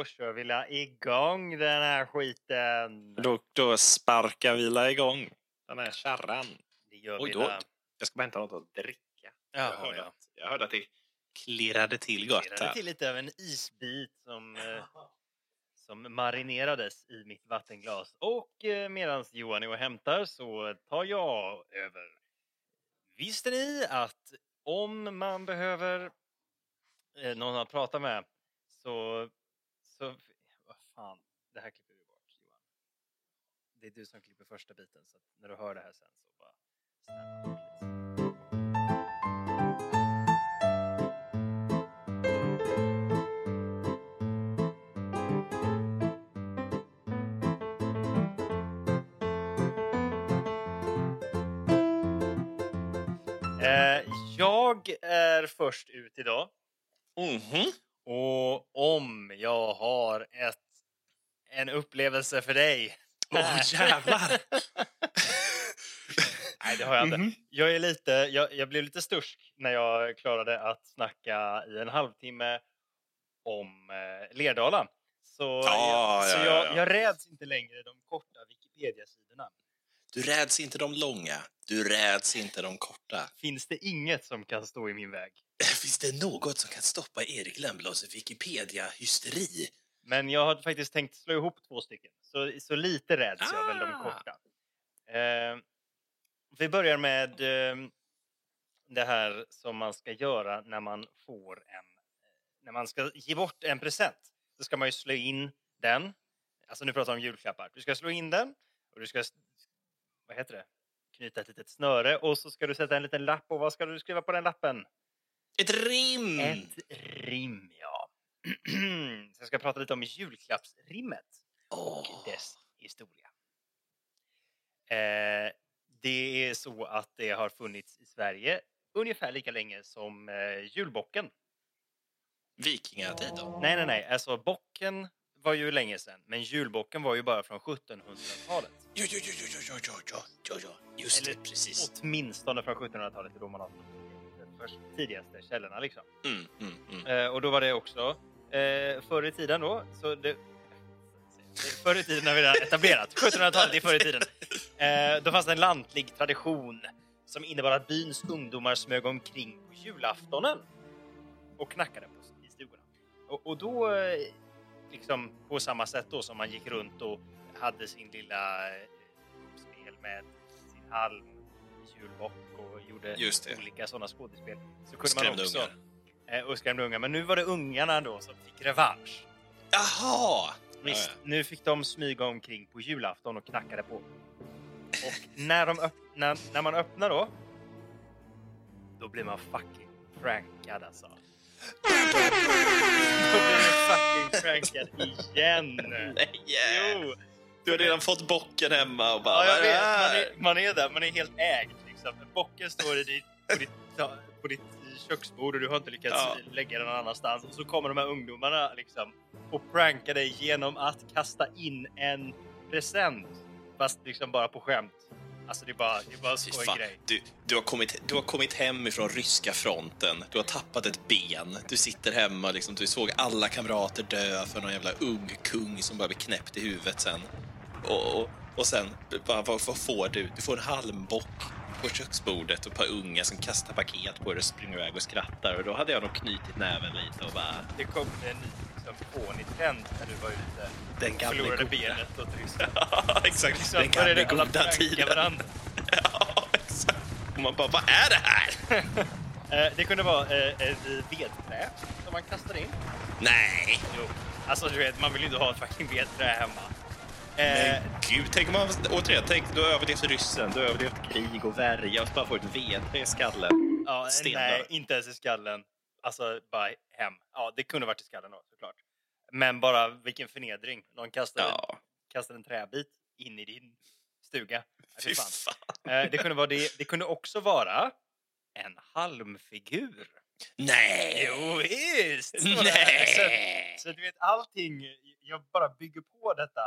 då kör vi la igång den här skiten. Då, då sparkar vi la igång den här kärran. Det gör Oj, vi då. la. Jag ska bara hämta något att dricka. jag, Jaha, hörde ja. att, jag hörde att det klirrade till gott Klirrade här. till lite av en isbit som, eh, som marinerades i mitt vattenglas. Och eh, medan Johan är och hämtar så tar jag över. Visste ni att om man behöver eh, någon att prata med så så vad fan, det här klipper vi bort Johan. Det är du som klipper första biten så att när du hör det här sen så bara... snälla, eh, jag är först ut idag. Mhm. Och om jag har ett, en upplevelse för dig. Åh, jävlar! Nej, det har jag inte. Mhm. Jag, är lite, jag, jag blev lite stursk när jag klarade att snacka i en halvtimme om eh, Lerdala. Så, Ja, jag, så ja, jag, ja, ja. jag räds inte längre de korta Wikipedia-sidorna. Du räds inte de långa, du räds inte de korta. Finns det inget som kan stå i min väg? Finns det något som kan stoppa Erik Lemblads Wikipedia-hysteri? Men jag har faktiskt tänkt slå ihop två stycken. Så, så lite räds jag väl de Ah. korta. Eh, vi börjar med eh, det här som man ska göra när man får en... När man ska ge bort en present. Så ska man ju slå in den. Alltså nu pratar jag om julklappar. Du ska slå in den och du ska... Vad heter det? Knyta ett litet snöre och så ska du sätta en liten lapp. Och vad ska du skriva på den lappen? Ett rim! Ett rim, ja. Så jag ska prata lite om julklappsrimmet och Åh. dess historia. Eh, det är så att det har funnits i Sverige ungefär lika länge som eh, julbocken. Vikingatid då? Nej, nej, nej. Alltså bocken var ju länge sedan, men julbocken var ju bara från 1700-talet. Jo, jo, jo, jo, jo, jo, jo. Just Eller det, precis. Åtminstone från 1700-talet, för då tidigaste källorna liksom. Mm, mm, mm. Eh, och då var det också eh, förr i tiden då, så det, förr i tiden har vi redan etablerat, 1700-talet är förr i tiden. Eh, då fanns det en lantlig tradition som innebar att byns ungdomar smög omkring på julaftonen och knackade på i stugorna. Och, och då, eh, liksom på samma sätt då som man gick runt och hade sin lilla eh, spel med sin halm, julbock och gjorde olika sådana skådespel. Så kunde man Skrämde också ungar. eh, och skrämde ungar. Men nu var det ungarna då som fick revansch. Jaha! Visst, nu fick de smyga omkring på julafton och knackade på. Och när, de öpp- när, man öppnar då, då blir man fucking prankad alltså. Då blir man fucking prankad igen. Nej. Jo, Du har redan fått bocken hemma och bara... ja, jag "Vad är det vet. Man här?" är, man är där, man är helt ägd. Liksom. Bocken står i ditt, på, ditt, på ditt köksbord och du har inte lyckats Ja. lägga den någon annanstans. Och så kommer de här ungdomarna liksom, och prankar dig genom att kasta in en present. Fast liksom bara på skämt. Alltså det är bara, det är bara en Fy skoj fan. grej. Du, du, har kommit, du har kommit hem ifrån ryska fronten. Du har tappat ett ben. Du sitter hemma liksom. Du såg alla kamrater dö för någon jävla ung kung som bara blev knäppt i huvudet sen. Och, och, och sen, bara, vad, vad får du? Du får en halmbock på köksbordet och ett par unga som kastar paket på dig och springer iväg och skrattar. Och då hade jag nog knutit näven lite och bara... Det kom en ny liksom, fånig trend när du var ute. Den gamla Förlorade goda. benet och Ryssland. Ja, exakt. Liksom, Den gamla goda tiden. Ja, exakt. Och man bara, vad är det här? Eh, det kunde vara eh, ett vedträ som man kastade in. Nej! Jo. Alltså du vet, man vill ju inte ha ett fucking vedträ hemma. Eh, Men gud, tänk om man, återigen, tänk du har överlevt ryssen, du har överlevt krig och värja och så bara får ett vedträ i skallen. ja, nej, inte ens i skallen. Alltså bara hem. Ja, det kunde varit i skallen också såklart. Men bara vilken förnedring. Någon kastar, Ja, kastar en träbit in i din stuga. Fy fan. fan. Eh, det, kunde vara det. det kunde också vara en halmfigur. Nej! Jo, visst! Nej! Så, så du vet, allting, jag bara bygger på detta.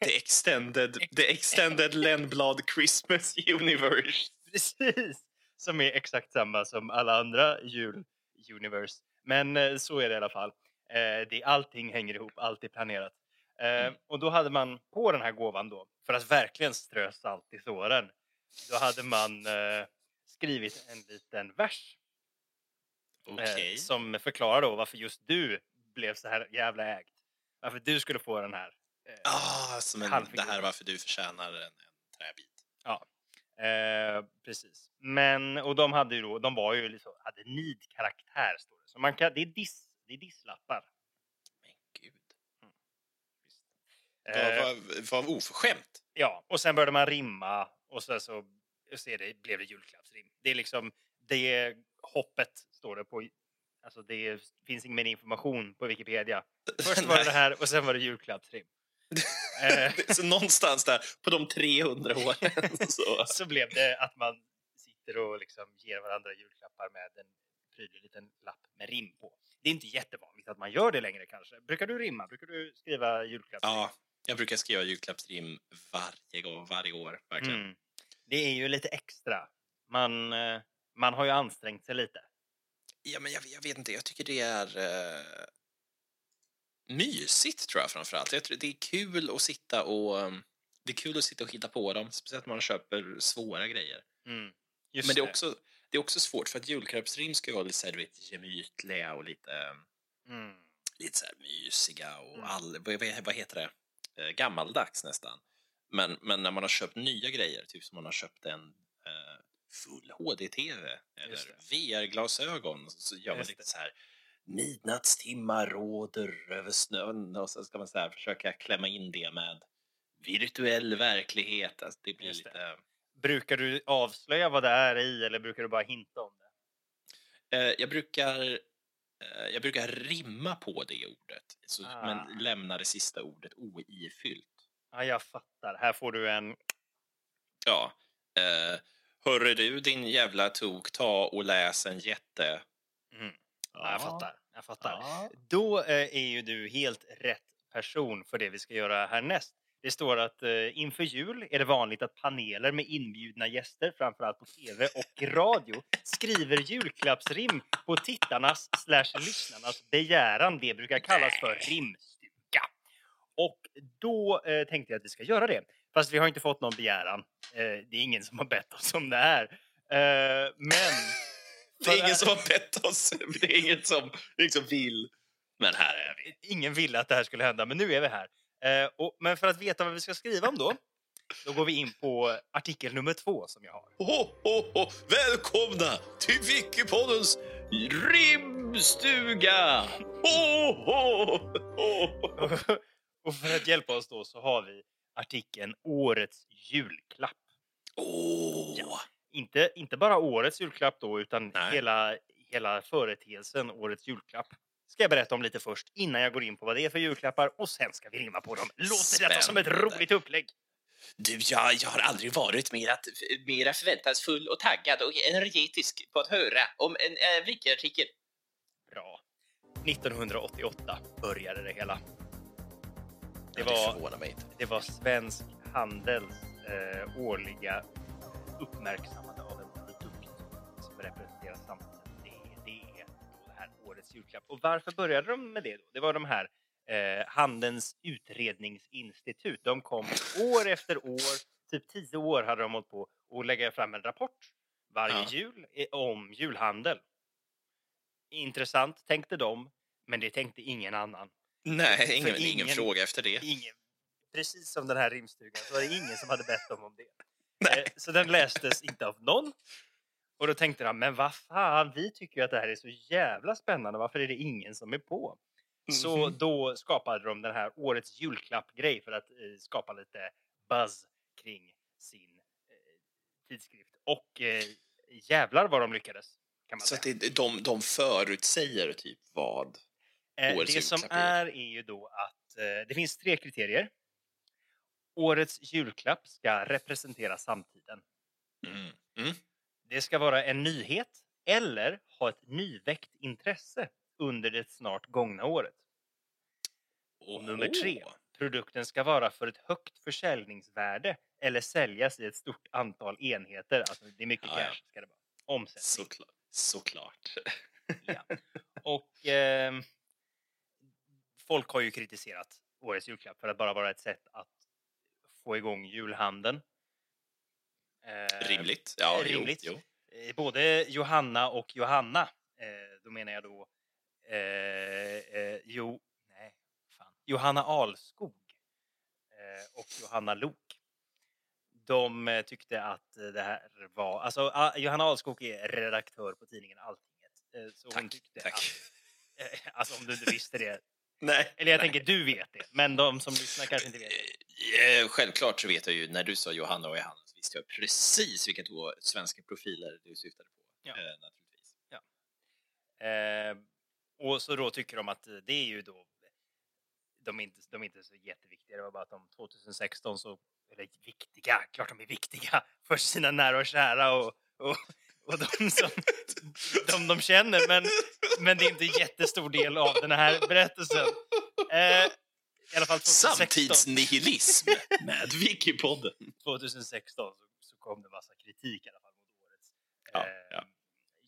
The extended, the extended Lenblad Christmas universe. Precis! Som är exakt samma som alla andra jul-universe. Men eh, så är det i alla fall. Eh, det, allting hänger ihop, allt är planerat. Eh, Mm. Och då hade man på den här gåvan då, för att verkligen strö salt i såren, då hade man skrivit en liten vers eh, som förklarar då varför just du blev så här jävla ägd. Varför du skulle få den här. Eh, Ah, som en, det här är varför du förtjänar en, en träbit. Eh, precis. Men, och de hade ju då, de var ju liksom, hade nidkaraktär står det. Så man kan, det är diss, det är disslappar. Men gud. Eh, Vad, vad, vad oförskämt. ja, och sen började man rimma och så, så, så är det, blev det julklappsrim. Det är liksom, det hoppet står det på, alltså det finns ingen mer information på Wikipedia. Först var det det här och sen var det julklappsrim. Eh, så någonstans där, på de 300 åren. Så. så blev det att man sitter och liksom ger varandra julklappar med en prydlig liten lapp med rim på. Det är inte jättevanligt att man gör det längre kanske. Brukar du rimma? Brukar du skriva julklappsrim? Ja, jag brukar skriva julklappsrim varje gång, varje år. Verkligen. Mm. Det är ju lite extra. Man, eh, man har ju ansträngt sig lite. Ja, men jag, jag vet inte, jag tycker det är eh, mysigt tror jag framförallt. Jag tror det är kul att sitta och um, det är kul att sitta och hitta på dem, speciellt när man köper svåra grejer. Mm. Men det är, också, det är också svårt för att julklappsrim ska ju vara lite så här, du vet, gemytliga och lite, Mm. lite så här mysiga och Mm. all, vad, vad heter det? Eh, gammaldags nästan. Men, men när man har köpt nya grejer, typ som man har köpt en eh, full HD-TV eller VR-glasögon, så gör man Just lite det. så här midnattstimmar råder över snön och så ska man så här försöka klämma in det med virtuell verklighet. Alltså det blir Just det. lite... Brukar du avslöja vad det är i eller brukar du bara hinta om det? Eh, jag brukar eh, jag brukar rimma på det ordet, så, Ah. men lämna det sista ordet oifyllt. Ja, jag fattar. Här får du en... Ja. Eh, hörru du din jävla tok, ta och läs en jätte. Mm. Ja, jag fattar. Jag fattar. Ja. Då eh, är ju du helt rätt person för det vi ska göra härnäst. Det står att eh, inför jul är det vanligt att paneler med inbjudna gäster, framförallt på tv och radio, skriver julklappsrim på tittarnas slash lyssnarnas begäran. Det brukar kallas för rimstuga. Och då eh, tänkte jag att vi ska göra det. Fast vi har inte fått någon begäran. Eh, det är ingen som har bett oss om det här. Men... Det är ingen som har bett oss. Det är ingen som liksom vill. Men här är vi. ingen ville att det här skulle hända, men nu är vi här. Eh, och, men för att veta vad vi ska skriva om då, då går vi in på artikel nummer två som jag har. Ho, ho, ho. Välkomna till Wikipoddens rimstuga! Ho, ho, ho. och för att hjälpa oss då så har vi artikeln Årets julklapp. Åh, Ja. Inte, inte bara årets julklapp då, utan Nej. hela, hela företeelsen Årets julklapp. Ska jag berätta om lite först innan jag går in på vad det är för julklappar och sen ska vi rimma på dem. Låter detta som ett roligt upplägg? Du, jag, jag har aldrig varit mera, mera förväntansfull och taggad och energetisk på att höra om en äh, Wiki-artikel. Bra. 1988 började det hela. Det Ja, var, mig inte. det var Svensk Handels eh, årliga uppmärksammande av en produkt som representerar samtiden. Det, det är det här årets julklapp. Och varför började de med det? Då? Det var de här eh, Handelns utredningsinstitut. De kom år efter år, typ tio år hade de hållit på att lägga fram en rapport varje Ja. jul eh, om julhandel. Intressant tänkte de, men det tänkte ingen annan. Nej, ingen, ingen ingen- fråga efter det. Ingen, precis som den här rimstugan så var det ingen som hade bett dem om det. Nej. Eh, Så den lästes inte av någon. Och då tänkte de, men vad fan, vi tycker ju att det här är så jävla spännande, varför är det ingen som är på? Så Mhm. då skapade de den här årets julklapp-grej för att eh, skapa lite buzz kring sin eh, tidskrift. Och eh, jävlar vad de lyckades, kan man Så säga. det, de, de förutsäger typ vad? Eh, årets det som är är ju då att eh, det finns tre kriterier. Årets julklapp ska representera samtiden. Mm. Mm. Det ska vara en nyhet eller ha ett nyväckt intresse under det snart gångna året. Och nummer tre. Produkten ska vara för ett högt försäljningsvärde eller säljas i ett stort antal enheter. Alltså det är mycket ja. cash ska det vara. Omsättning. Såklart. Såklart. Ja. Och ehm, folk har ju kritiserat årets julklapp för att bara vara ett sätt att få igång julhandeln. Eh, Rimligt. Ja, rimligt. Jo, jo. eh, Både Johanna och Johanna, eh, då menar jag då eh, eh, jo, nej, fan. Johanna Alskog och Johanna Lok. De tyckte att det här var, alltså ah, Johanna Alskog är redaktör på tidningen Alltinget. Så Tack, tyckte tack. att, alltså om du inte visste det, Nej. eller jag nej. tänker du vet det, men de som lyssnar kanske inte vet det. Eh, Självklart så vet jag ju, när du sa Johanna och Johanna så visste jag precis vilka två svenska profiler du syftade på. Ja. Eh, naturligtvis. Eh, och så då tycker de att det är ju då, de är inte, de är inte så jätteviktiga, det var bara att de 2016 så, eller viktiga, klart de är viktiga för sina nära och kära och, och, och de som de, de känner, men, men det är inte en jättestor del av den här berättelsen. Eh, I alla fall 2016, Samtidsnihilism med Wikipodden. 2016 så, så kom det massa kritik i alla fall mot årets Ja, eh, ja.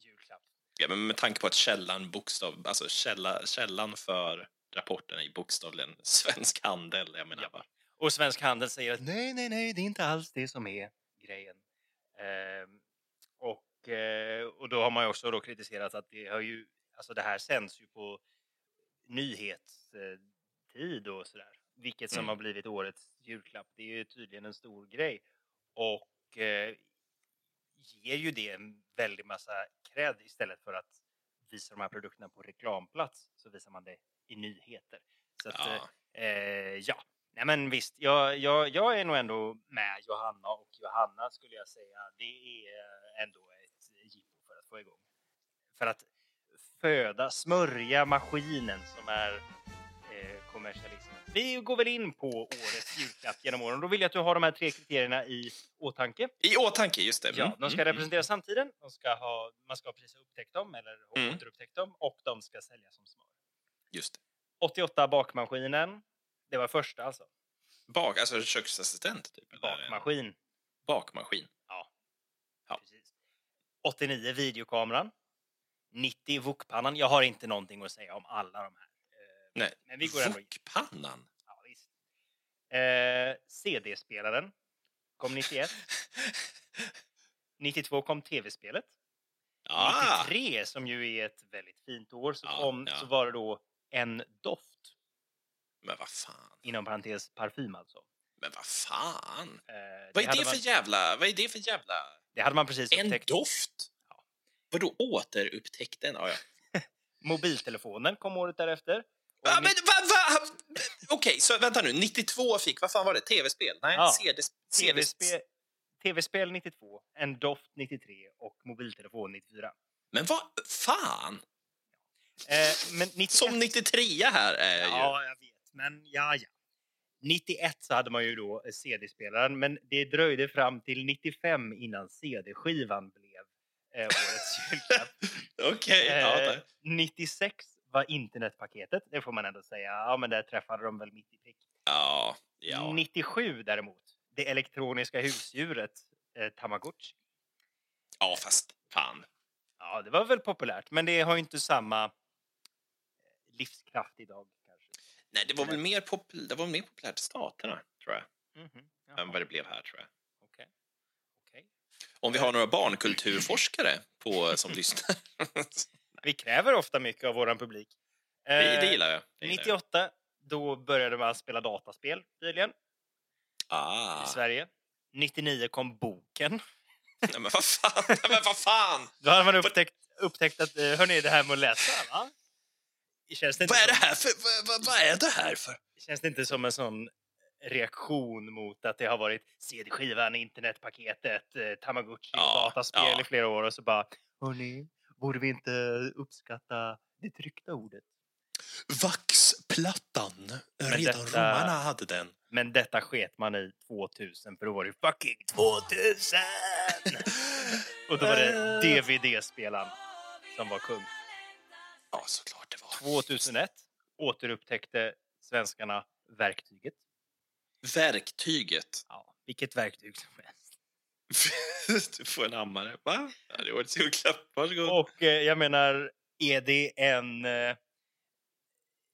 julklapp. Ja, men med tanke på att källan bokstav, alltså källa, källan för rapporten är bokstavligen Svensk Handel. Jag menar, Ja. Och Svensk Handel säger att nej, nej, nej, det är inte alls det som är grejen. Ehm, och, eh, och då har man ju också då kritiserat att det har ju, alltså det här sänds ju på nyhetstid och sådär. Vilket som Mm. har blivit årets julklapp. Det är ju tydligen en stor grej. Och eh, ger ju det en väldig massa cred istället för att visa de här produkterna på reklamplats så visar man det i nyheter. Så att, Ja. Eh, ja, nej men visst. Jag, jag, jag är nog ändå med Johanna och Johanna skulle jag säga. Det är eh, ändå ett jippo för att få igång. För att föda, smörja maskinen som är eh, kommersialismen. Vi går väl in på årets julklapp genom åren. Då vill jag att du har de här tre kriterierna i åtanke. I åtanke, just det. Ja, Mm, de ska mm, representera samtiden, de ska ha, man ska precis ha upptäckt dem eller Mm. återupptäckt dem och de ska säljas som smör. mm. Just det. 88 bakmaskinen. Det var första alltså. Bak, alltså köksassistent, typ? Bakmaskin. Bakmaskin. Ja. Precis. 89 videokameran. 90 wokpannan. Jag har inte någonting att säga om alla de här. Eh, Nej. Men vi går. Wokpannan? Ja, visst. Eh, CD-spelaren kom 91. 92 kom tv-spelet. ah, 93, som ju är ett väldigt fint år, så, Ja, kom, ja. så var det då en doft, men vad fan? inom parentes parfym alltså. Men vad fan? Eh, Vad är det man, för jävla... Vad är det för jävla... det hade man precis En upptäckt. doft? Vadå återupptäckt den? Ja, ja. Mobiltelefonen kom året därefter. Va, men, va, va? Okej, så vänta nu. 92 fick, vad fan var det? TV-spel? Nej, Ja. CD, CD, TV-spel, TV-spel 92, en doft 93 och mobiltelefon 94. Men vad fan? Eh, men 91, Som 93 här är ju. Ja, jag vet, men ja, ja. 91 så hade man ju då eh, CD-spelaren, men det dröjde fram till 95 innan CD-skivan blev eh, årets julklapp. Okej, ja, Eh, där. 96 var internetpaketet, det får man ändå säga. Ja, men där träffade de väl mitt i prick. ja, ja. 97 däremot, det elektroniska husdjuret eh, Tamagotchi. ja, fast fan. Ja, det var väl populärt, men det har ju inte samma eh, livskraft idag. Nej, det var väl mer, popul- det var mer populärt i staterna, tror jag, Mhm, än jaha, vad det blev här, tror jag. okej. Okej. Om vi har några barnkulturforskare på, som lyssnar. Vi kräver ofta mycket av vår publik. det, Eh, det gillar jag. Det gillar jag. 98, då började man spela dataspel tydligen Ah. i Sverige. 99 kom boken. Nej, men vad fan? Nej, men vad fan? Då hade man upptäckt, upptäckt att, eh, hörni, det här med att läsa, va? Känns det, inte Vad är det här för... Vad, vad, vad är det här för? känns det inte som en sån reaktion mot att det har varit CD-skivan, internetpaketet, eh, Tamagotchi Ja, dataspel ja. i flera år och så bara, hörni, borde vi inte uppskatta det tryckta ordet? Vaxplattan. Redan detta- romarna hade den. Men detta sket man i 2000 för då var det fucking 2000! och då var det DVD-spelaren som var kung. Ja, såklart det var. 2001 återupptäckte svenskarna verktyget. Verktyget. Ja, vilket verktyg som helst. du får en hammare. Va? Ja, det är årets julklapp. Varsågod. Och eh, jag menar, är det en eh,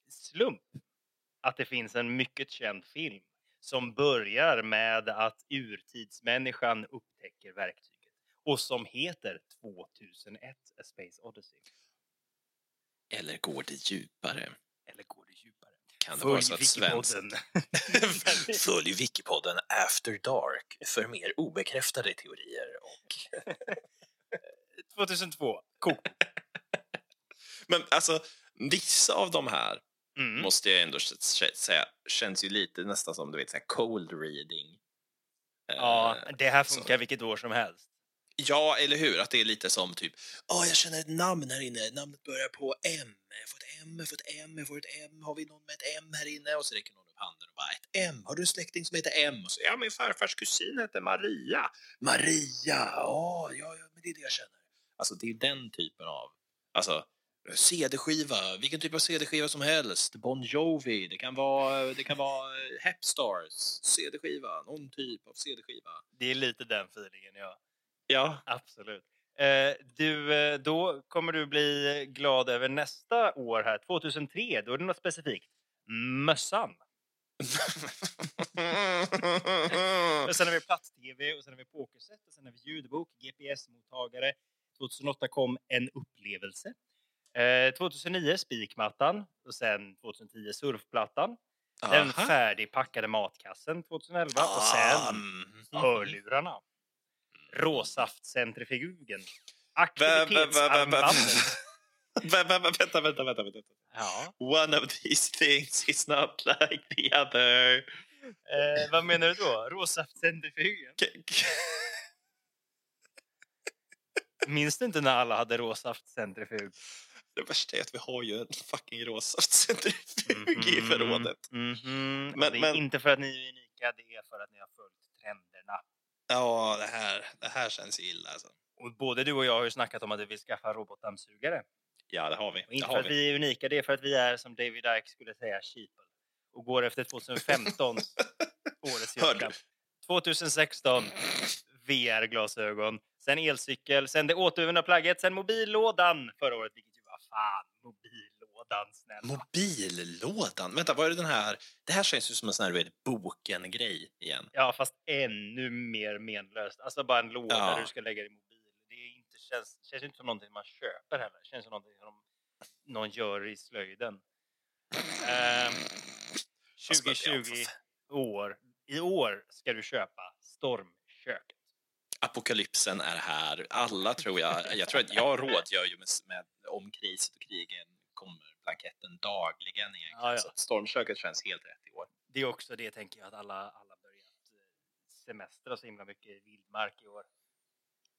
slump att det finns en mycket känd film som börjar med att urtidsmänniskan upptäcker verktyget och som heter 2001 A Space Odyssey. Eller går det djupare? Eller går det djupare? Kan det vara så Följ att svensk... Följ Wikipodden After Dark för mer obekräftade teorier och... 2002. Cool. Men alltså, vissa av de här Mm. måste jag ändå säga känns ju lite nästan som du vet så cold reading. Ja, Eh, det här så. funkar vilket år som helst. Ja, eller hur? Att det är lite som typ, åh, jag känner ett namn här inne, namnet börjar på M, jag får ett M, jag får ett M, jag får ett M, har vi någon med ett M här inne? Och så räcker någon upp handen och bara, ett M, har du en släkting som heter M? Och så, ja, min farfars kusin heter Maria. Maria, oh, ja, ja, men det är det jag känner. Alltså, det är den typen av, alltså, CD-skiva, vilken typ av CD-skiva som helst. Bon Jovi, det kan vara, det kan vara eh, Hep Stars, CD-skiva, någon typ av CD-skiva. Det är lite den feelingen, ja. Ja, Absolut. Eh, du, eh, då kommer du bli glad över nästa år här, 2003. Då är det något specifikt. Mössan. Och sen har vi platt-tv och sen har vi pokerset och sen har vi ljudbok, GPS-mottagare. 2008 kom En upplevelse. Eh, 2009 spikmattan och sen 2010 surfplattan. Den Aha. färdigpackade matkassen 2011 och sen hörlurarna. Råsaftcentrifugen. Aktivitetsarmbandet. vä- vä- vä- Vänta, vänta, vänta, vänta. Ja. One of these things is not like the other. Eh, vad menar du då? Råsaftcentrifugen? Minns du inte när alla hade råsaftcentrifug? Det värsta är att vi har ju en fucking råsaftcentrifug i Mhm, förrådet. mhm. Och Men- det är men- inte för att ni är unika, det är för att ni har följt trenderna. Ja, det här, det här känns illa alltså. Och både du och jag har ju snackat om att vi vill skaffa robotdammsugare. Ja, det har vi. Och inte för att vi. vi är unika, det är för att vi är som David Icke skulle säga sheeple. Och går efter 2015 årets julklapp. 2016 VR-glasögon, sen elcykel, sen det återvunna plagget, sen mobillådan förra året, vilket ju var fan mobillådan snälla. Mobillådan? Vänta, vad är det den här? Det här känns ju som en sån här, boken-grej igen. Ja, fast ännu mer menlöst. Alltså bara en låda Ja. där du ska lägga din mobil. Det är inte, känns, känns inte som någonting man köper heller. Det känns som någonting som någon gör i slöjden. Ehm, Alltså, men- ja, 2020 år. I år ska du köpa stormköket. Apokalypsen är här. Alla tror jag, jag tror att jag rådgör ju med, med om kriset och krigen kommer blanketten dagligen egentligen. Ja, ja. Så stormköket känns helt rätt i år. Det är också det tänker jag att alla, alla börjat eh, semestra så himla mycket i vildmark i år.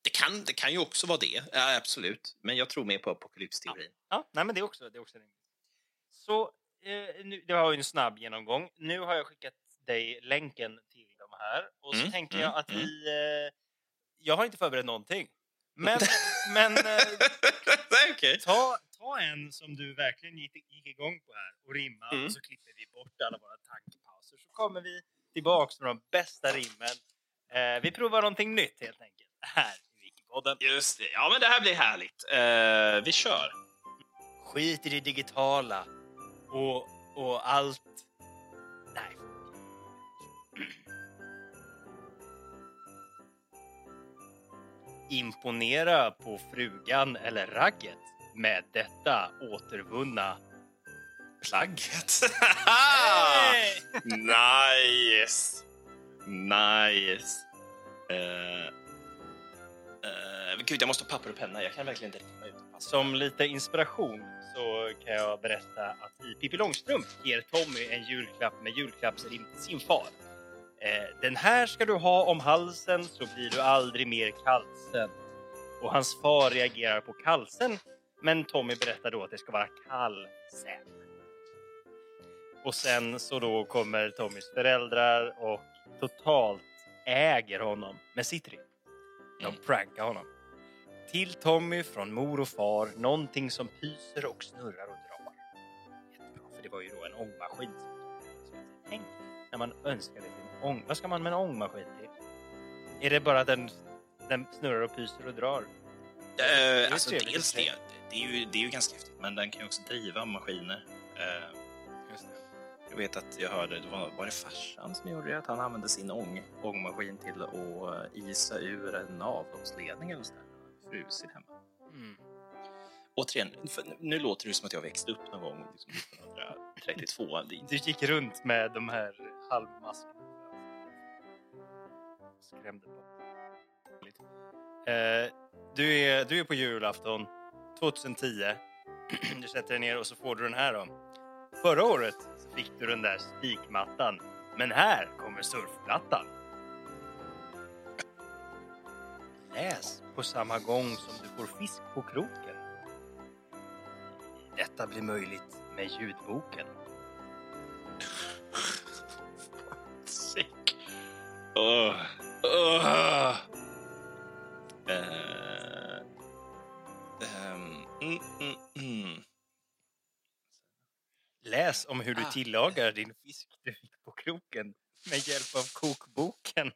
Det kan, det kan ju också vara det, ja, absolut. Men jag tror mer på apokalypsteorin. Ja, nej men det är också, det är också rimligt. Så, eh, nu, det var ju en snabb genomgång. Nu har jag skickat dig länken till de här och så Mm, tänker mm, jag att mm. vi... Eh, jag har inte förberett någonting. Men, men eh, ta, ta en som du verkligen gick, gick igång på här och rimma Mm. och så klipper vi bort alla våra tankepauser så kommer vi tillbaks med de bästa rimmen. Eh, vi provar någonting nytt helt enkelt här i Wikipodden. Just det. Ja, men det här blir härligt. Eh, vi kör. Skit i det digitala och, och allt. Nej. Imponera på frugan eller ragget med detta återvunna. Plagget. Nice! Nice. Uh, gud, jag måste ha papper och penna. Jag kan verkligen inte räkna ut. Som lite inspiration så kan jag berätta att i Pippi Långstrump ger Tommy en julklapp med julklappsrim till sin far. Eh, den här ska du ha om halsen så blir du aldrig mer kallsen. Och hans far reagerar på kallsen men Tommy berättar då att det ska vara kallsen. Och sen så då kommer Tommys föräldrar och totalt äger honom med sitt rim. De Mm. prankar honom. Till Tommy från mor och far, någonting som pyser och snurrar och drar. Jättebra, för det var ju då en ångmaskin. Tänk när man önskar sig en ång... Vad ska man med en ångmaskin till? Är det bara att den, den snurrar och pyser och drar? Eh, alltså, trevligt dels det. Det är, ju, det är ju ganska häftigt, men den kan ju också driva maskiner. Eh, det. Jag vet att jag hörde, det var, var det farsan som gjorde det? Att han använde sin ång, ångmaskin till att eh, isa ur en avloppsledning eller sådär. Frusit hemma. Mm. Återigen, nu låter det som att jag växte upp någon gång liksom 1932. Det- Du gick runt med de här halvmaskerna. Skrämde bort. lite. Eh, du, är, du är på julafton 2010. Du sätter dig ner och så får du den här då. Förra året så fick du den där spikmattan. Men här kommer surfplattan. Läs på samma gång som du får fisk på kroken. Detta blir möjligt med ljudboken. Sick. Åh. Åh. Läs om hur du Ah. tillagar din fisk du fick på kroken med hjälp av kokboken.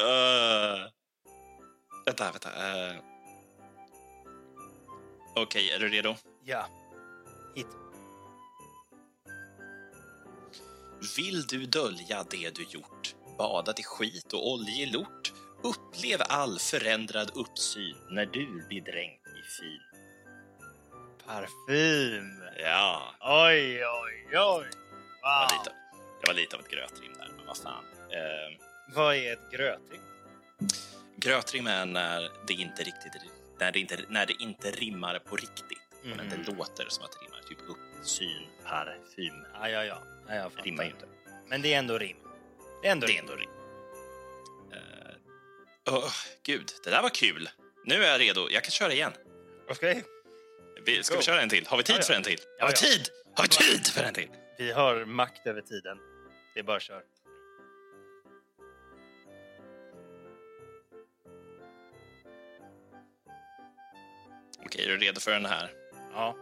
Uh, vänta, vänta. Uh. Okej, är du redo? Ja. Hit. Vill du dölja det du gjort? Badat i skit och oljig lort? Upplev all förändrad uppsyn när du blir dränkt i fin. Parfym. Ja, Oj, oj, oj. det var Wow. lite, det var lite av ett grötrim där, men vad fan. Uh, Vad är ett gröting? grötrim är när det inte riktigt när det inte, när det inte rimmar på riktigt, men Mhm. det låter som att det rimmar. Typ uppsyn, parfym. Ja, ja, ja. ja jag rimmar ju inte. Men det är ändå rim. Det är ändå Det är ändå rim. Oh, gud, det där var kul. Nu är jag redo. Jag kan köra igen. Okej. Vi, ska Go. vi köra en till? Har vi tid Ja, ja. för en till? Har vi tid? Har vi tid för en till? Vi har makt över tiden. Det är bara att köra. Okej, är du redo för den här? Ja.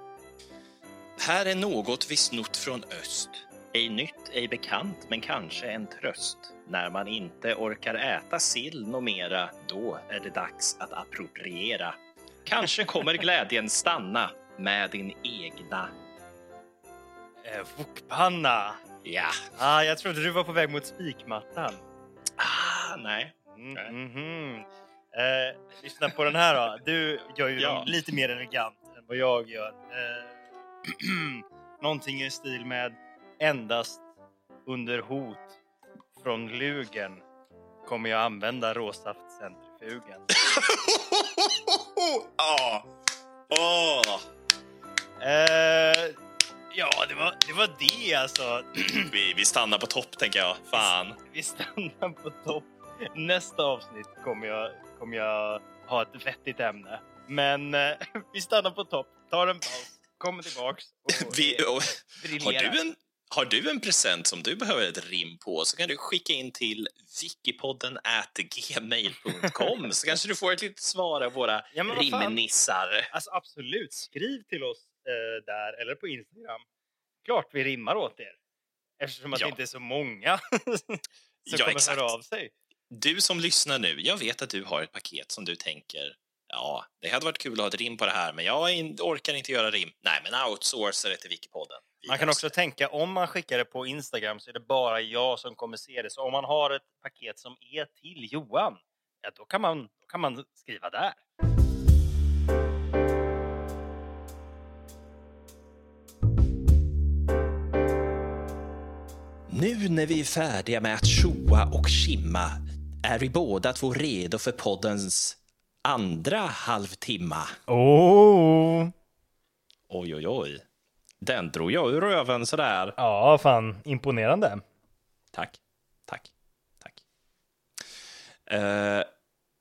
Här är något vi snott från öst. Ej nytt, ej bekant, men kanske en tröst. När man inte orkar äta sill nå mera, då är det dags att appropriera. Kanske kommer glädjen stanna med din egna. Eh, wokpanna. Ja. Ah, jag trodde du var på väg mot spikmattan. Ah, nej. Mm, mhm. eh, lyssna på den här då. Du gör ju Ja. lite mer elegant än vad jag gör. Eh, någonting i stil med endast under hot från lugen kommer jag använda råsaftcentrifugen. Ja. Åh. Eh, ja, det var, det var det alltså. Vi, vi stannar på topp, tänker jag. Fan. Vi stannar på topp. Nästa avsnitt kommer jag, kommer jag ha ett vettigt ämne. Men eh, vi stannar på topp, tar en paus, kommer tillbaks och Vi, eh, och, har, du en, har du en present som du behöver ett rim på så kan du skicka in till wikipodden at gmail.com så kanske du får ett litet svar av våra Ja, rimnissar. Alltså absolut, skriv till oss eh, där eller på Instagram. Klart vi rimmar åt er. Eftersom att Ja. det inte är så många som Ja, kommer exakt. höra av sig. Du som lyssnar nu, jag vet att du har ett paket som du tänker Ja, det hade varit kul att ha ett rim på det här, men jag orkar inte göra rim. Nej, men outsourca det till Wikipodden. Man kan också tänka, om man skickar det på Instagram så är det bara jag som kommer se det. Så om man har ett paket som är till Johan, ja, då, kan man, då kan man skriva där. Nu när vi är färdiga med att tjoa och kimma är vi båda två redo för poddens andra halvtimma. Oh. Oj, oj, oj. Den drog jag ur röven sådär. Ja, fan imponerande. Tack, tack, tack. Eh,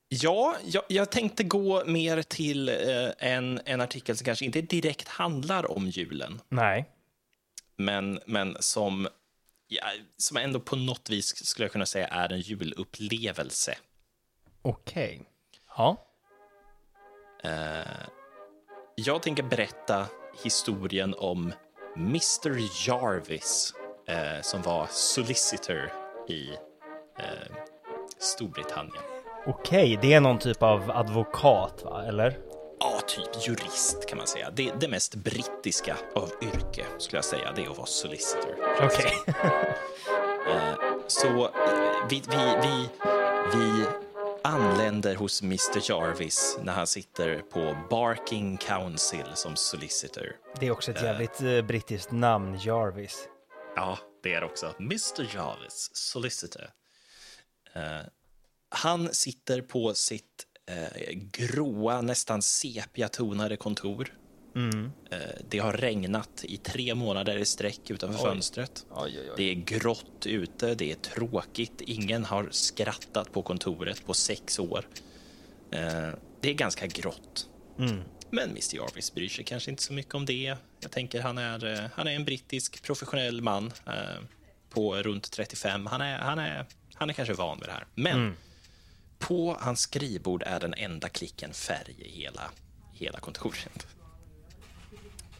ja, jag, jag tänkte gå mer till eh, en, en artikel som kanske inte direkt handlar om julen, Nej. men, men som, ja, som ändå på något vis skulle jag kunna säga är en julupplevelse. Okej. Ja. Eh, jag tänker berätta historien om Mr Jarvis eh, som var solicitor i eh, Storbritannien. Okej, det är någon typ av advokat, va? Eller? Ja, typ jurist kan man säga. Det, det mest brittiska av yrke skulle jag säga, det är att vara solicitor. Okej. Eh, Så eh, vi, vi, vi, vi anländer hos Mr Jarvis när han sitter på Barking Council som solicitor. Det är också ett jävligt eh, brittiskt namn, Jarvis. Ja, det är det också. Mr Jarvis, solicitor. Eh, han sitter på sitt eh, gråa, nästan sepiatonade kontor. Eh, det har regnat i tre månader i sträck utanför fönstret. Oj, oj, oj. Det är grått ute, det är tråkigt. Ingen har skrattat på kontoret på sex år. Eh, det är ganska grått. Men Mr Jarvis bryr sig kanske inte så mycket om det. Jag tänker han är, eh, han är en brittisk professionell man på runt 35. Han är, han, är, han är kanske van vid det här. Men på hans skrivbord är den enda klicken färg i hela, hela kontoret.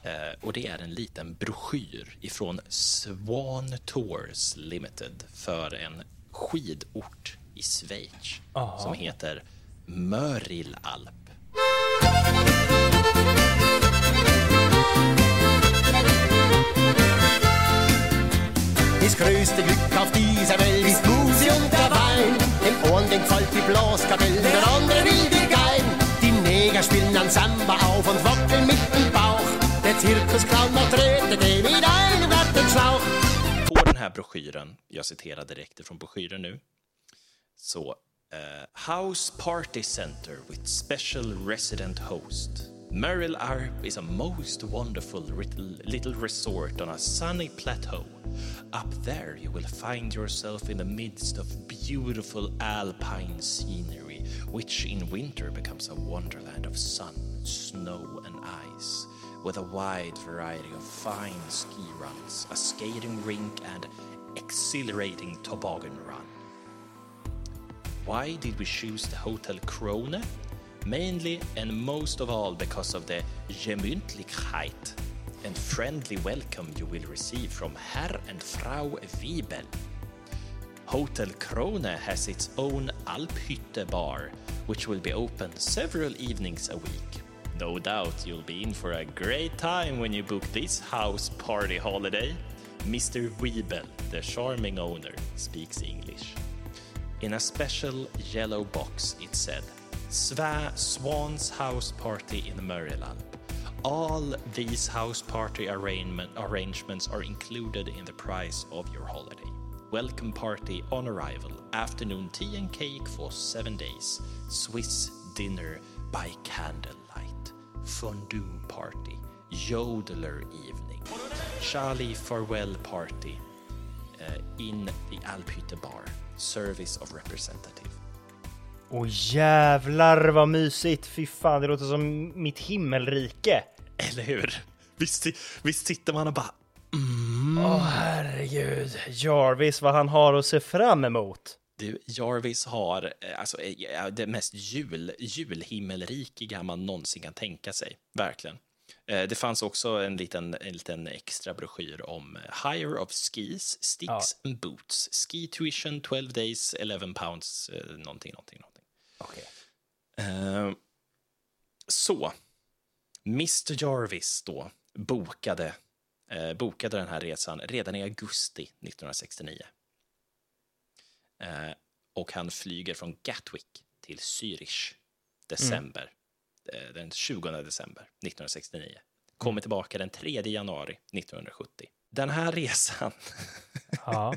Eh, och det är en liten broschyr ifrån Swan Tours Limited för en skidort i Schweiz Aha. som heter Mörilalp. Das größte Glück auf dieser Welt ist Musi und der Wein. Dem einen den gefällt die Blaskapelle, der andere will die Gein. Die Neger spielen an Samba auf und wackeln mit dem Bauch. och Zirkusclown macht Röte, dem mit. På den här broschyren, jag citerar direkt från broschyren nu, så uh, House Party Center with special resident host. Merrill Arp is a most wonderful little, little resort on a sunny plateau. Up there you will find yourself in the midst of beautiful alpine scenery, which in winter becomes a wonderland of sun, snow and ice, with a wide variety of fine ski runs, a skating rink and exhilarating toboggan run. Why did we choose the Hotel Krone? Mainly and most of all because of the Gemütlichkeit and friendly welcome you will receive from Herr and Frau Wiebel. Hotel Krone has its own Alphütte bar, which will be open several evenings a week. No doubt you'll be in for a great time when you book this house party holiday. Mr. Wiebel, the charming owner, speaks English. In a special yellow box, it said, Sva Swan's house party in Murilalp. All these house party arrangement, arrangements are included in the price of your holiday. Welcome party on arrival, afternoon tea and cake for seven days, Swiss dinner by candlelight, fondue party, yodeler evening, Charlie farewell party uh, in the Alphytte bar, service of representative. Åh jävlar vad mysigt! Fy fan, det låter som mitt himmelrike. Eller hur? Visst, visst sitter man och bara Åh herregud, Jarvis vad han har att se fram emot. Du, Jarvis har eh, alltså, eh, det mest jul, julhimmelrikiga man någonsin kan tänka sig. Verkligen. Eh, Det fanns också en liten, en liten extra broschyr om hire of skis, sticks and boots. Ski tuition 12 days, 11 pounds, någonting, någonting, någonting. Eh, Så, Mr Jarvis då bokade, bokade den här resan redan i augusti 1969. Eh, och han flyger från Gatwick till Zürich december, eh, den 20 december 1969. Kommer tillbaka den 3 januari 1970. Den här resan Ja.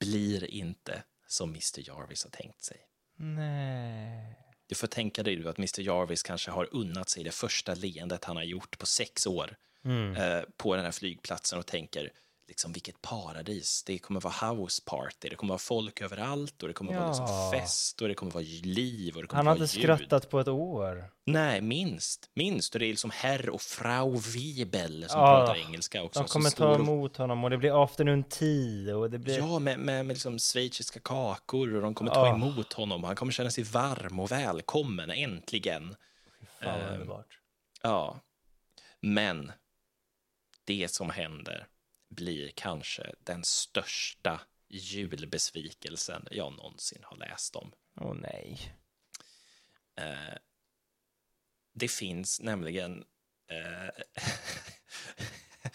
blir inte som Mr Jarvis har tänkt sig. Nej. Du får tänka dig att Mr Jarvis kanske har unnat sig det första leendet han har gjort på sex år eh, på den här flygplatsen och tänker liksom vilket paradis. Det kommer vara house party, det kommer vara folk överallt och det kommer vara liksom Ja. fest och det kommer vara liv och det kommer Han har vara inte ljud. skrattat på ett år. Nej, minst. Minst. Och det är liksom herr och frau Wiebel som Ja. pratar engelska också. De kommer ta och- emot honom och det blir afternoon tea och det blir... Ja, med, med, med liksom schweiziska kakor och de kommer ta Ja. emot honom. Han kommer känna sig varm och välkommen, äntligen. Fan underbart. Ja, men det som händer blir kanske den största julbesvikelsen jag någonsin har läst om. Åh nej. Eh, det finns nämligen eh,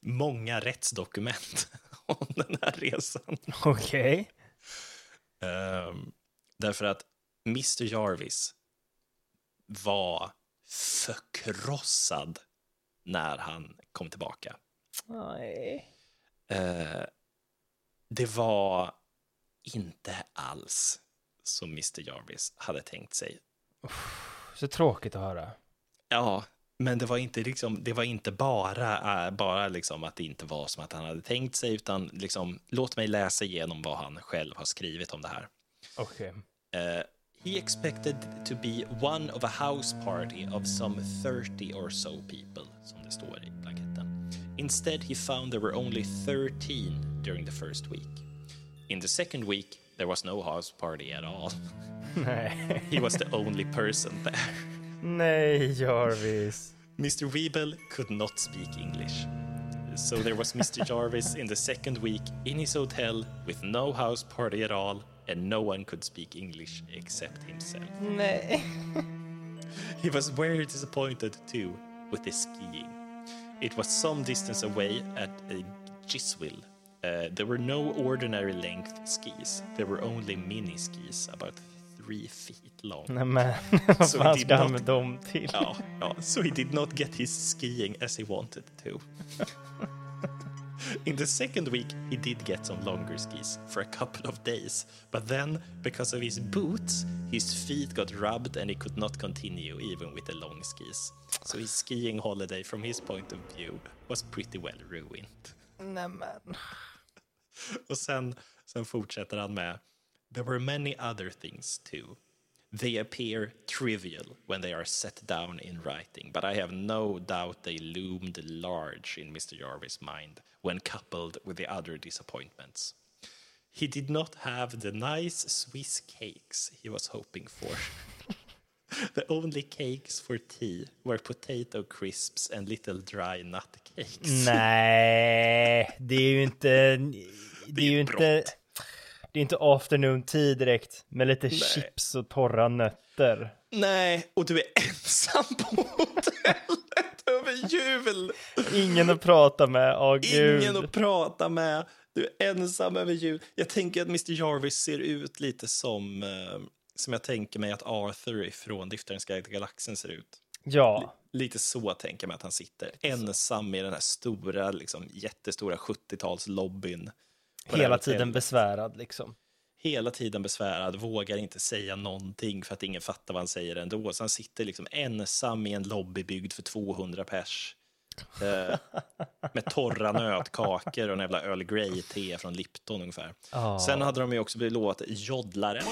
många rättsdokument om den här resan. Okej. Ehm, därför att Mr Jarvis var förkrossad när han kom tillbaka. Nej. Eh, det var inte alls som Mr Jarvis hade tänkt sig. Så tråkigt att höra. Ja, men det var inte, liksom, det var inte bara, äh, bara liksom att det inte var som att han hade tänkt sig, utan liksom, låt mig läsa igenom vad han själv har skrivit om det här. Okej. Uh, he expected to be one of a house party of some 30 or so people, som det står i blanketten. Instead, he found there were only 13 during the first week. In the second week, there was no house party at all. Nej. He was the only person there. Nej, Jarvis. Mr. Weeble could not speak English. So there was Mr. Jarvis in the second week in his hotel with no house party at all, and no one could speak English except himself. Nej. He was very disappointed too with his skiing. It was some distance away at uh, Giswil. Uh, there were no ordinary length skis. There were only mini skis about three feet long. Nej men, vad fan ska han med dem till? Ja, ja, so he did not get his skiing as he wanted to. In the second week, he did get some longer skis for a couple of days, but then, because of his boots, his feet got rubbed and he could not continue even with the long skis. So his skiing holiday, from his point of view, was pretty well ruined. Nej men. Och sen, sen fortsätter han med There were many other things too. They appear trivial when they are set down in writing, but I have no doubt they loomed large in Mr. Jarvis' mind when coupled with the other disappointments. He did not have the nice Swiss cakes he was hoping for. the only cakes for tea were potato crisps and little dry nut cakes. Nej, det är ju inte... Det är ju inte... Det är inte afternoon tea direkt med lite chips och torra nötter. Nej, och du är ensam på hotellet över jul. Ingen att prata med, åh gud. Ingen att prata med. Du är ensam över jul. Jag tänker att Mr. Jarvis ser ut lite som, eh, som jag tänker mig att Arthur från Diftarens guide till galaxen ser ut. Ja, Lite så tänker jag mig att han sitter ensam i den här stora, liksom, jättestora 70-talslobbyn. på det här hela tiden besvärad liksom. hela tiden besvärad, vågar inte säga någonting för att ingen fattar vad han säger ändå. Så han sitter liksom ensam i en lobby byggd för 200 pers. Eh, med torra nötkakor och en jävla Earl Grey-te från Lipton ungefär. Ja. Sen hade de ju också blivit lovat Jodlare.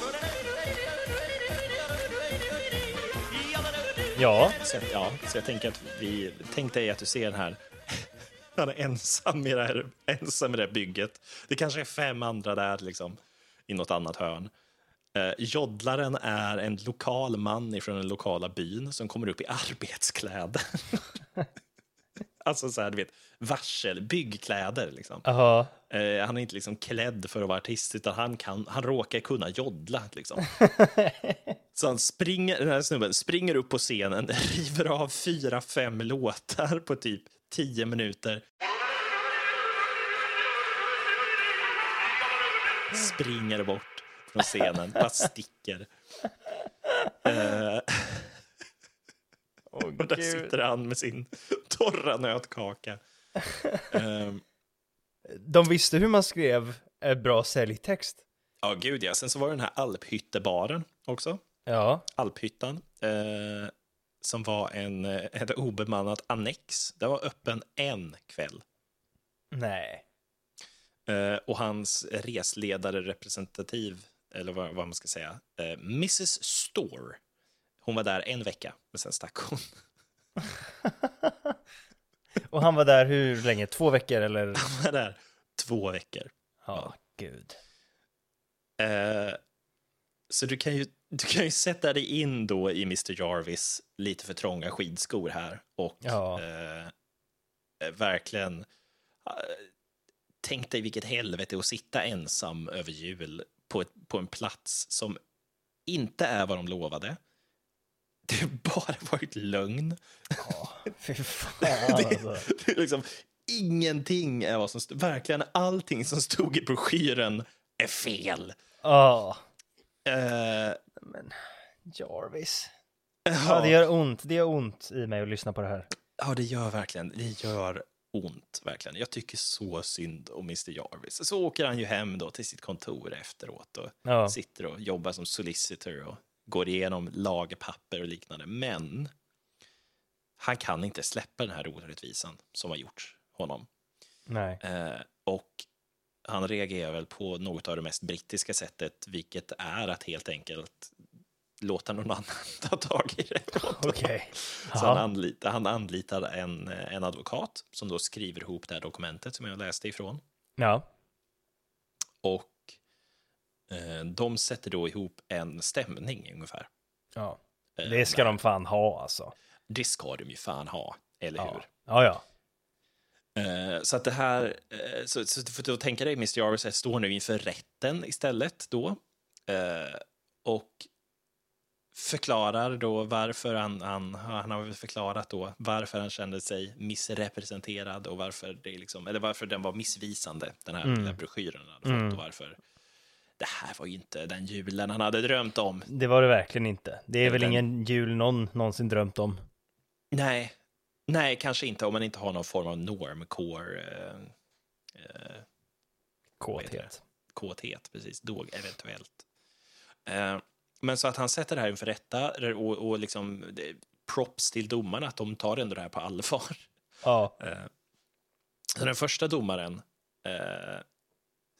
Ja, Så, ja, så jag tänker att vi, tänk dig att du ser den här han är ensam i det här, ensam i det här bygget. Det kanske är fem andra där liksom, i något annat hörn. Eh, Jodlaren är en lokal man från den lokala byn som kommer upp i arbetskläder. alltså så här, du vet, varsel, byggkläder liksom. aha. Eh, han är inte liksom klädd för att vara artist, utan han, kan, han råkar kunna jodla. Liksom. Så han springer, den här snubben springer upp på scenen, river av fyra, fem låtar på typ tio minuter. Springer bort från scenen, bara sticker. Eh, och där gud. sitter han med sin torra nötkaka. Eh, De visste hur man skrev bra säljtext. Ja, gud ja. Sen så var det den här alphyttebaren också. Ja, Alphyttan. Eh, som var en, eh, ett obemannat annex. Den var öppen en kväll. nej. Eh, och hans resledare, representativ, eller vad, vad man ska säga, eh, Mrs Store. Hon var där en vecka, men sen stack hon. Och han var där hur länge? Två veckor eller? Hon var där två veckor. Ja, gud. Eh, så du kan, ju, du kan ju sätta dig in då i Mr Jarvis lite för trånga skidskor här och Ja. eh, eh, verkligen eh, tänk dig vilket helvete att sitta ensam över jul på, ett, på en plats som inte är vad de lovade. det har bara varit lögn. Fy fan alltså. Det är liksom, ingenting är vad som. Verkligen allting som stod i broschyren är fel. Ja, Eh, Jarvis. Ja, det gör ont. Det gör ont i mig att lyssna på det här. Ja, det gör verkligen. Det gör ont, verkligen. Jag tycker så synd om Mr. Jarvis. Så åker han ju hem då till sitt kontor efteråt och Ja. sitter och jobbar som solicitor och går igenom lagerpapper och liknande. Men han kan inte släppa den här orättvisan som har gjorts honom. Nej. Eh, och han reagerar väl på något av det mest brittiska sättet, vilket är att helt enkelt låta någon annan ta tag i det. Okej. Så han, anlitar, han anlitar en, en advokat som då skriver ihop det här dokumentet som jag läste ifrån. Ja. Och eh, de sätter då ihop en stämning ungefär. ja. Eh, Det ska de fan ha alltså. Det ska de ju fan ha, eller Ja. hur? Ja, ja. Eh, Så att det här, eh, så, så du får tänka dig, Mr. Jarvis står nu inför rätten istället då. Eh, Och förklarar då varför han, han, han har förklarat då varför han kände sig missrepresenterad och varför det liksom, eller varför den var missvisande, den här lilla broschyren han hade fått och varför det här var ju inte den julen han hade drömt om. Det var det verkligen inte. Det är Eller väl ingen jul någon någonsin drömt om. Nej, nej, kanske inte om man inte har någon form av normcore eh, eh, Kåthet. kåthet, precis, då eventuellt. Eh, men så att han sätter det här inför rätta och, och liksom det, props till domarna att de tar ändå det här på allvar. Ja. Eh, så den första domaren eh,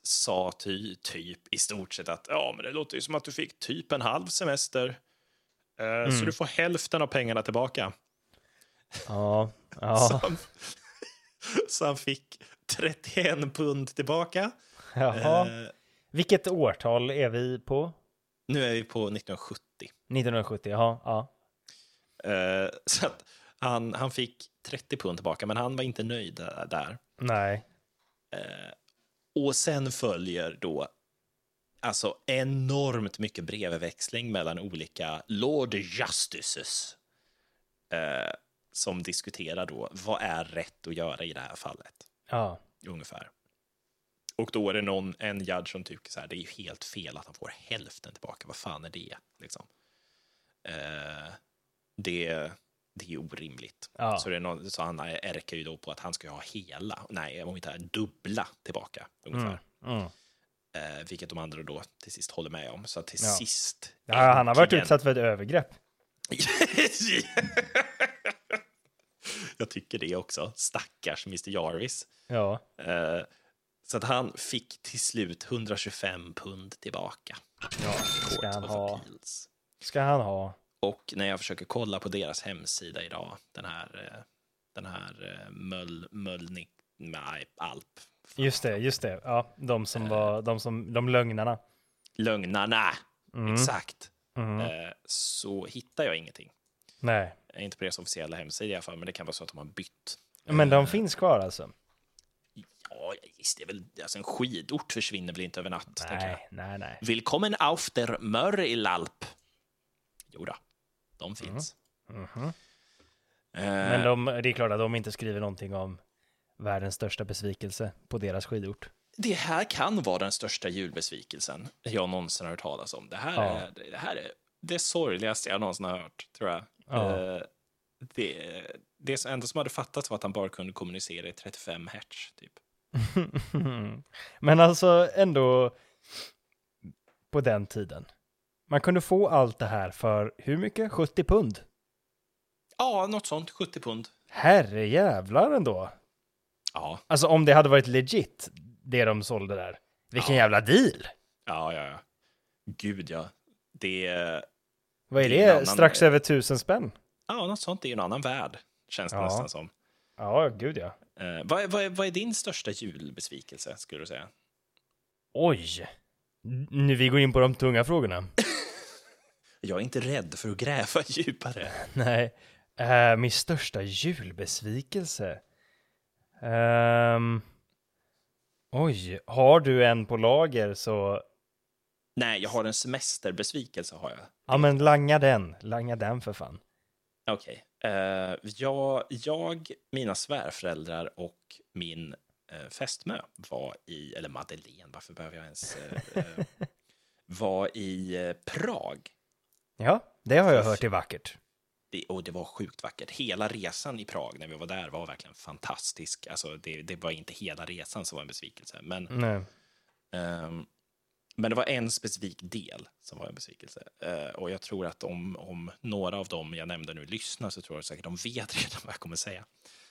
sa ty, typ i stort sett att ja, men det låter ju som att du fick typ en halv semester. Eh, Så du får hälften av pengarna tillbaka. Ja. Ja. han, så han fick 31 pund tillbaka. Jaha. Eh, Vilket årtal är vi på? nu är vi på 1970. 1970, jaha. Ja. Eh, så att han, han fick 30 pund tillbaka, men han var inte nöjd där-. Nej. Och sen följer då alltså enormt mycket brevväxling mellan olika Lord Justices eh, som diskuterar då vad är rätt att göra i det här fallet, Ja. ungefär. Och då är det någon, en judge som tycker så här, det är ju helt fel att han får hälften tillbaka, vad fan är det? Liksom. Eh, det, det är orimligt. Ja. Så, det är någon, så han ärkar ju då på att han ska ha hela, nej, om inte dubbla tillbaka ungefär. Mm. Eh, vilket de andra då till sist håller med om. Så till Ja. sist... ja han har varit utsatt för ett övergrepp. Jag tycker det också. Stackars Mr Jarvis. Ja. Eh, så att han fick till slut 125 pund tillbaka. ja. Ska han ha. Appeals. Ska han ha. Och när jag försöker kolla på deras hemsida idag, den här, eh, den här eh, Möll, Möllnik, nej, Alp. Just det, just det. Ja, de som var, de som, de lögnarna. Lögnarna, Mm. exakt. Mm. Eh, så hittar jag ingenting. Nej. Inte på deras officiella hemsida i alla fall, men det kan vara så att de har bytt. Men de finns kvar alltså? Ja, visst, det är väl, alltså en skidort försvinner väl inte över natt. Nej, nej, nej. Willkommen auf der Lalp. Jo då, de finns. Mhm. Eh, Men de, det är klart att de inte skriver någonting om världens största besvikelse på deras skidort. Det här kan vara den största julbesvikelsen jag någonsin har hört talas om. Det här, Ja. är, det här är det sorgligaste jag någonsin har hört, tror jag. Ja. Eh, det, det enda som hade fattats var att han bara kunde kommunicera i 35 hertz, typ. Men alltså ändå på den tiden. Man kunde få allt det här för hur mycket? 70 pund? Ja, något sånt. 70 pund. Herre jävlar ändå. Ja, Alltså om det hade varit legit, det de sålde där. Vilken Ja. jävla deal! ja, ja. ja. Gud, ja. Det är... Vad är Det annan- Strax över tusen spänn? Ja, något sånt. Det är ju en annan värld, känns det Ja. nästan som. Ja, gud ja. Eh, vad, är- vad, vad är din största julbesvikelse, skulle du säga? Oj! Nu vi går in på de tunga frågorna. Jag är inte rädd för att gräva djupare. Nej. Uh, min största julbesvikelse? Ehm, oj, har du en på lager så Nej, jag har en semesterbesvikelse har jag. Ja, men langa den. Langa den för fan. Okej. Eh, jag, jag, mina svärföräldrar och min eh, fästmö var i, eller Madeleine, varför behöver jag ens, eh, eh, var i Prag. Ja, det har jag hört är vackert. Det, och det var sjukt vackert. Hela resan i Prag när vi var där var verkligen fantastisk. Alltså, det, det var inte hela resan som var en besvikelse, men Nej. Ehm, men det var en specifik del som var en besvikelse. Eh, och jag tror att om, om några av dem jag nämnde nu lyssnar så tror jag säkert de vet redan vad jag kommer säga.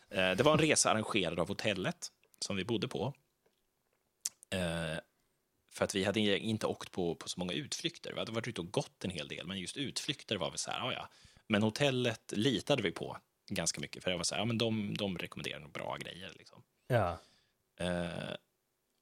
Eh, det var en resa arrangerad av hotellet som vi bodde på. Eh, för att vi hade inte åkt på, på så många utflykter. Vi hade varit ute och gått en hel del, men just utflykter var vi så här, ja ja. Men hotellet litade vi på ganska mycket, för jag var så här, ja men de, de rekommenderar nog bra grejer liksom. Ja. Eh,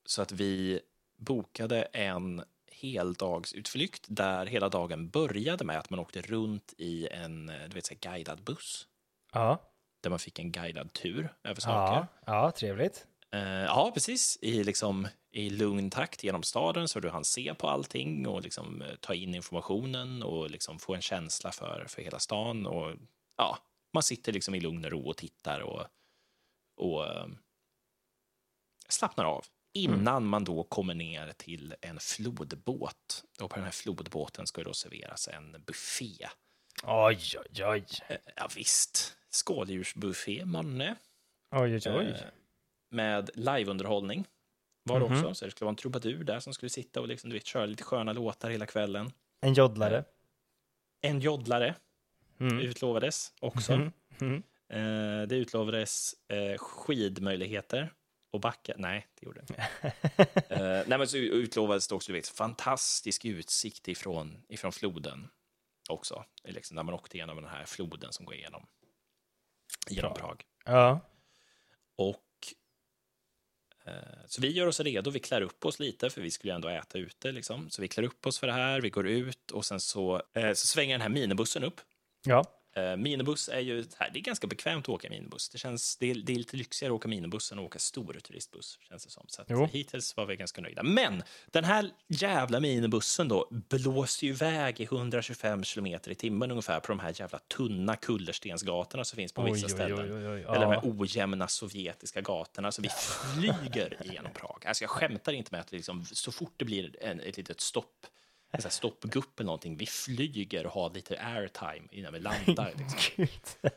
så att vi bokade en heldagsutflykt där hela dagen började med att man åkte runt i en du vet, så här, guidad buss. Ja. Där man fick en guidad tur över saker. Ja. ja, trevligt. Eh, ja, precis. I, liksom, I lugn takt genom staden så du hann se på allting och liksom, eh, ta in informationen och liksom, få en känsla för, för hela stan. Och, ja, man sitter liksom i lugn och ro och tittar och, och eh, slappnar av. Innan man då kommer ner till en flodbåt. Och på den här flodbåten ska då serveras en buffé. Oj, oj, oj. Eh, Ja, visst. Skaldjursbuffé, manne. Oj, oj, oj. Eh, med liveunderhållning var det Mhm. också. Så det skulle vara en trubadur där som skulle sitta och liksom, du vet, köra lite sköna låtar hela kvällen. En joddlare. En joddlare Mm. utlovades också. Mm. Mm. Eh, det utlovades eh, skidmöjligheter och backa. Nej, det gjorde det inte. eh, nej, men så utlovades det också du vet, fantastisk utsikt ifrån, ifrån floden också. Liksom, när man åkte igenom den här floden som går igenom, genom. Prag. Ja. Och eh, så vi gör oss redo, vi klär upp oss lite, för vi skulle ju ändå äta ute. Liksom. Så vi klär upp oss för det här, vi går ut och sen så, eh, så svänger den här minibussen upp. Ja. Eh, minibuss är ju, här, det är ganska bekvämt att åka minibuss. Det, känns, det, är, det är lite lyxigare att åka minibuss än att åka stor turistbuss, känns det som. Så att, hittills var vi ganska nöjda. Men den här jävla minibussen då blåste ju iväg i 125 kilometer i timmen ungefär på de här jävla tunna kullerstensgatorna som finns på Oj, vissa ställen. oj, oj. Eller de här ojämna sovjetiska gatorna. Så vi flyger igenom Prag. Alltså jag skämtar inte med att liksom, så fort det blir en, ett litet stopp, en sån här stoppgupp eller någonting, vi flyger och har lite airtime innan vi landar. Liksom.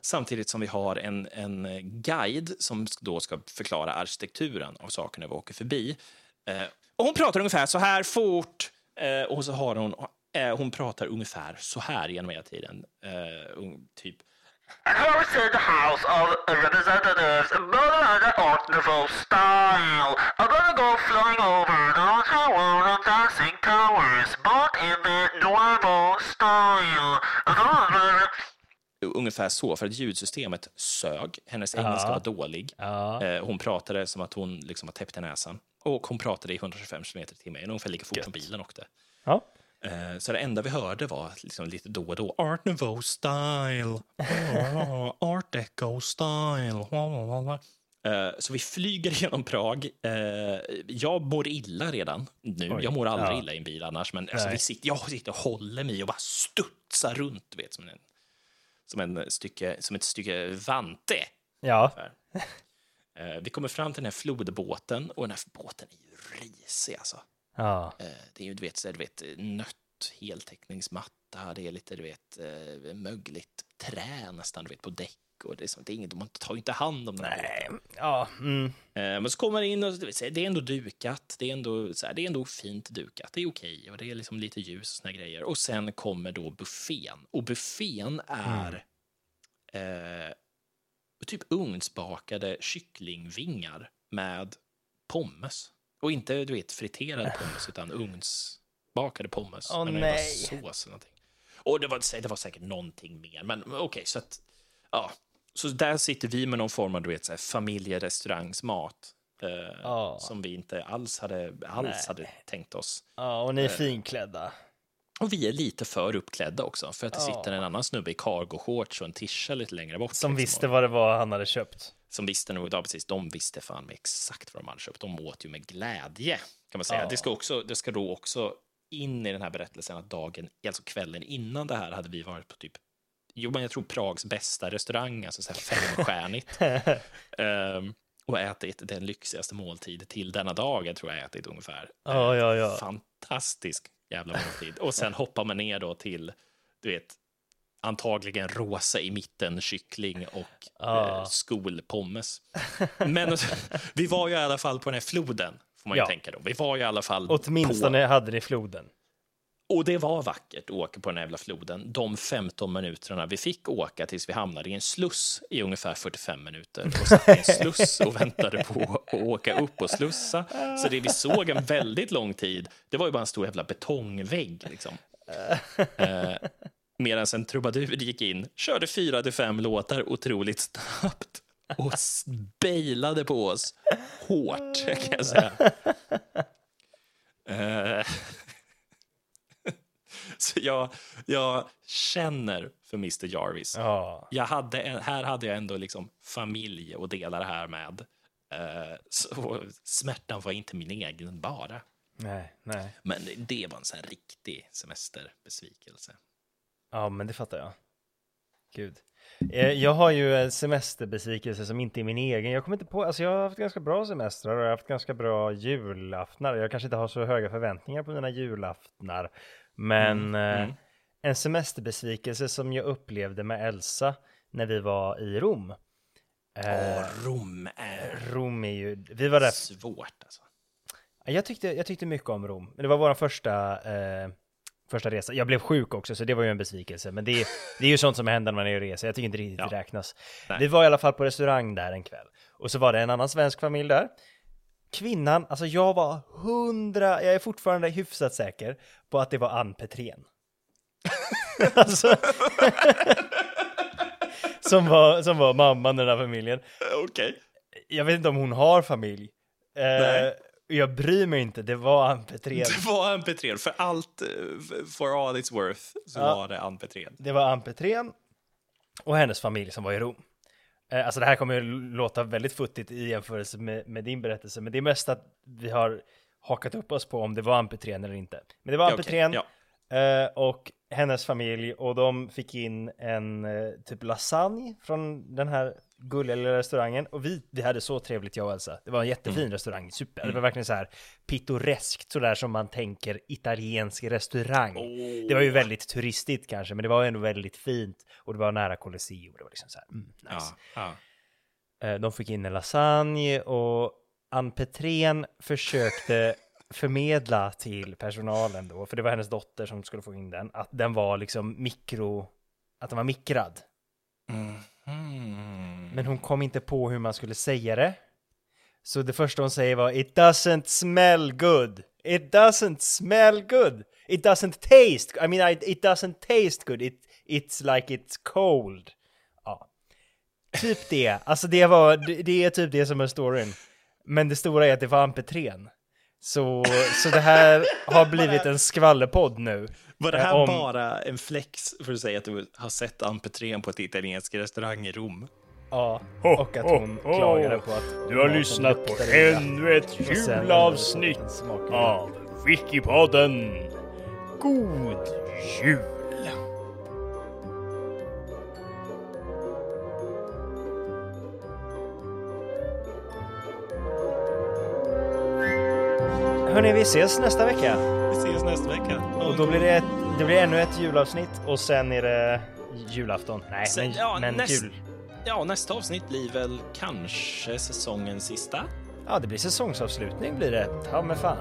Samtidigt som vi har en, en guide som då ska förklara arkitekturen av sakerna vi åker förbi. Eh, och hon pratar ungefär så här fort eh, och så har hon, eh, hon pratar ungefär så här genom hela tiden. Eh, un- typ And here is in the House of Representatives, the Art Nouveau style. I'm gonna go flying over the whole world of dancing towers, but in the Nouveau style. Gonna- ungefär så, för att ljudsystemet sög. Hennes engelska Ja. var dålig. Ja. Eh, hon pratade som att hon liksom var täppt i näsan. Och hon pratade i 125 km i timmen, ungefär lika fort som bilen åkte. Ja. Eh, Så det enda vi hörde var liksom lite då och då Art Nouveau style, Ah, Art Deco style. Eh, Så vi flyger genom Prag. Eh, Jag mår illa redan nu. Oj. Jag mår aldrig Ja. illa i en bil annars. Men alltså vi sitter, jag sitter och håller mig och bara studsar runt, vet, som, en, som, en stycke, som ett stycke vante. Ja. Eh, Vi kommer fram till den här flodbåten och den här båten är ju risig alltså. Ja. Eh, Det är ju, du vet, så du vet, nött heltäckningsmatta, det är lite, du vet, eh, mögligt trä nästan, du vet, på däck och det är, som, det är inget, man tar ju inte hand om här Nej. Ja. Mm. Eh, Men så kommer man in och så det är ändå dukat, det är ändå, så här, det är ändå fint dukat, det är okej och det är liksom lite ljus och såna grejer. Och sen kommer då buffén och buffén är eh, typ ugnsbakade kycklingvingar med pommes. Och inte du vet friterad pommes, utan ugnsbakade pommes. Åh, jävla nej. Sås eller någonting. Och det var, det var säkert någonting mer, men okej, så att... Ja. Så där sitter vi med någon form av du vet, så här, familjerestaurangsmat. Eh, Ja. Som vi inte alls hade, alls hade tänkt oss. Ja, och ni är finklädda. Och vi är lite för uppklädda också, för att det sitter en annan snubbe i cargo-shorts och en tisha lite längre bort. Som liksom, visste vad det var han hade köpt. som visste nog, ja, precis, de visste fan med exakt vad de hade köpt. De åt ju med glädje, kan man säga. Det, ska också, det ska då också in i den här berättelsen att dagen, alltså kvällen innan det här hade vi varit på typ, jo men jag tror Prags bästa restaurang, alltså så här femstjärnigt. Ehm, och ätit den lyxigaste måltid till denna dag, jag tror jag ätit ungefär. Ja, ja, ja. Fantastisk jävla måltid. Och sen hoppar man ner då till, du vet, antagligen rosa i mitten kyckling och Ja. eh, skolpommes. Men vi var ju i alla fall på den här floden, får man ju Ja. tänka då. Vi var ju i alla fall Åtminstone hade ni floden. Och det var vackert att åka på den här jävla floden. De 15 minuterna vi fick åka tills vi hamnade i en sluss i ungefär 45 minuter och satt i en sluss och väntade på att åka upp och slussa. Så det vi såg en väldigt lång tid, det var ju bara en stor jävla betongvägg liksom. Eh, Medan en trubadur gick in, körde fyra till fem låtar otroligt snabbt och bejlade på oss hårt, kan jag säga. Eh, Så jag, jag känner för Mr Jarvis. Ja. Jag hade, här hade jag ändå liksom familj att dela det här med. Eh, Så smärtan var inte min egen bara. Nej, nej. Men det var en sån riktig semesterbesvikelse. Ja, men det fattar jag. Gud. Eh, Jag har ju en semesterbesvikelse som inte är min egen. Jag kommer inte på, alltså jag har haft ganska bra semestrar och jag har haft ganska bra julaftnar. Jag kanske inte har så höga förväntningar på mina julaftnar. Men eh, en semesterbesvikelse som jag upplevde med Elsa när vi var i Rom. Eh, Åh, Rom är Rom är ju, vi var där svårt alltså. Jag tyckte, jag tyckte mycket om Rom. Det var vår första, eh, första resa. Jag blev sjuk också, så det var ju en besvikelse. Men det, det är ju sånt som händer när man är och reser. Jag tycker inte riktigt det Ja. räknas. Nej. Vi var i alla fall på restaurang där en kväll. Och så var det en annan svensk familj där. Kvinnan, alltså jag var hundra, jag är fortfarande hyfsat säker på att det var Ann Petrén. alltså, som, var, som var mamman i den här familjen Okej. jag vet inte om hon har familj. Eh, jag bryr mig inte, det var Ann Petrén. Det var Ann Petrén. För allt, eh, for all it's worth, så Ja. var det Ann Petrén. Det var Ann Petrén och hennes familj som var i Rom. Eh, alltså det här kommer ju låta väldigt futtigt i jämförelse med, med din berättelse, men det är mest att vi har hakat upp oss på om det var Ann Petrén eller inte. Men det var Ann Ja. Petrén Ja. eh, och hennes familj och de fick in en eh, typ lasagne från den här gulliga lilla restaurangen och vi, vi hade så trevligt jag och Elsa. Det var en jättefin Mm. restaurang, super. Det var verkligen så här pittoreskt sådär som man tänker italiensk restaurang. Det var ju väldigt turistigt kanske, men det var ändå väldigt fint och det var nära Colosseum. Det var liksom så här, mm, nice. Ja, ja. Eh, De fick in en lasagne och Ann Petrén försökte förmedla till personalen då, för det var hennes dotter som skulle få in den, att den var liksom mikro, att den var mikrad. Mm. Hmm. Men hon kom inte på hur man skulle säga det. Så det första hon säger var It doesn't smell good. It doesn't smell good. It doesn't taste. I mean, I, it doesn't taste good. It, it's like it's cold. Ja. Typ det. Alltså det var, det, det är typ det som är storyn. Men det stora är att det var Ann Så, så det här har blivit en skvallerpodd nu. Var det Eh, här om- bara en flex för att säga att du har sett Petrén på ett italiensk restaurang i Rom? Ja, och att hon klagade på att Du har lyssnat på ännu ett julavsnitt av Wikipodden. God jul! Hörni, vi ses nästa vecka. Vi ses nästa vecka. Och då blir det, ett, det blir ännu ett julavsnitt och sen är det julafton. Nej, Sen- men, ja, men näst- jul. Ja, nästa avsnitt blir väl kanske säsongens sista? Ja, det blir säsongsavslutning blir det. Ta med fan.